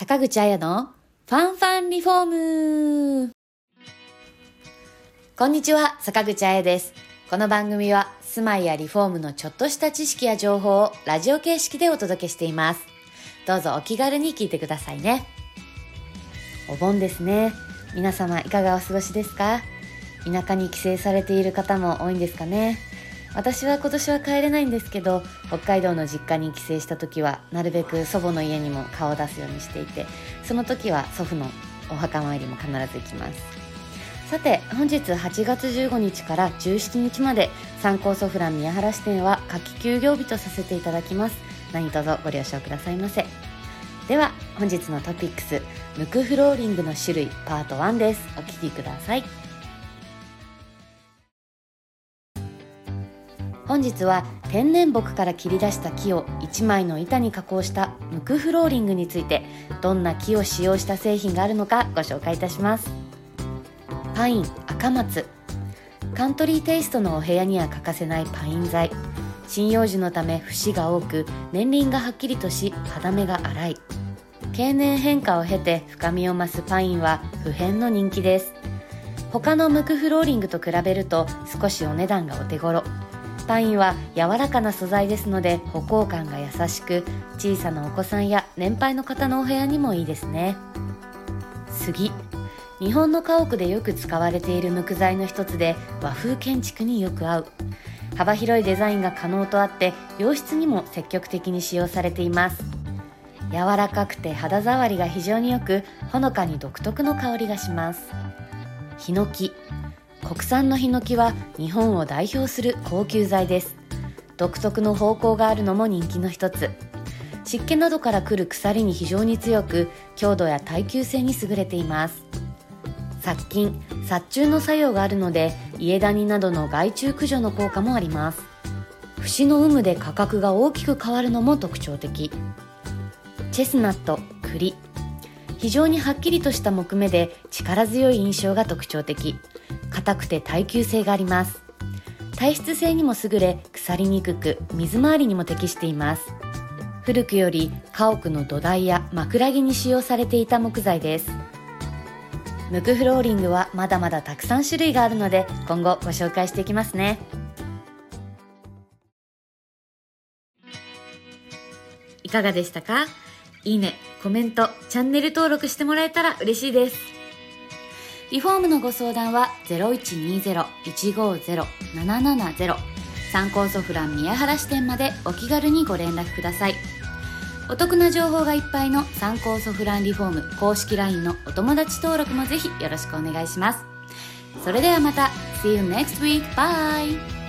坂口彩のファンファンリフォームこんにちは、坂口彩です。この番組は住まいやリフォームのちょっとした知識や情報をラジオ形式でお届けしています。どうぞお気軽に聞いてくださいね。お盆ですね。皆様いかがお過ごしですか？田舎に帰省されている方も多いんですかね？私は今年は帰れないんですけど北海道の実家に帰省した時はなるべく祖母の家にも顔を出すようにしていてその時は祖父のお墓参りも必ず行きます。さて本日8月15日から17日まで参考ソフラン宮原支店は夏季休業日とさせていただきます。何卒ご了承くださいませ。では本日のトピックスムクフローリングの種類パート1です。お聞きください。本日は天然木から切り出した木を1枚の板に加工したムクフローリングについてどんな木を使用した製品があるのかご紹介いたします。パイン赤松。カントリーテイストのお部屋には欠かせないパイン材。針葉樹のため節が多く年輪がはっきりとし肌目が粗い。経年変化を経て深みを増すパインは普遍の人気です。他のムクフローリングと比べると少しお値段がお手頃。パインは柔らかな素材ですので歩行感が優しく小さなお子さんや年配の方のお部屋にもいいですね。杉日本の家屋でよく使われている木材の一つで和風建築によく合う。幅広いデザインが可能とあって洋室にも積極的に使用されています。柔らかくて肌触りが非常によくほのかに独特の香りがします。ヒノキ国産のヒノキは日本を代表する高級材です。独特の方向があるのも人気の一つ。湿気などから来る腐に非常に強く強度や耐久性に優れています。殺菌殺虫の作用があるので家ダニなどの害虫駆除の効果もあります。節の有無で価格が大きく変わるのも特徴的。チェスナット栗。非常にはっきりとした木目で力強い印象が特徴的。硬くて耐久性があります。耐湿性にも優れ腐りにくく水回りにも適しています。古くより家屋の土台や枕木に使用されていた木材です。ムクフローリングはまだまだたくさん種類があるので今後ご紹介していきますね。いかがでしたか？いいね、コメント、チャンネル登録してもらえたら嬉しいです。リフォームのご相談は0120-150-770参考ソフラン宮原支店までお気軽にご連絡ください。お得な情報がいっぱいの参考ソフランリフォーム公式 LINE のお友達登録もぜひよろしくお願いします。それではまた、See you next week! Bye!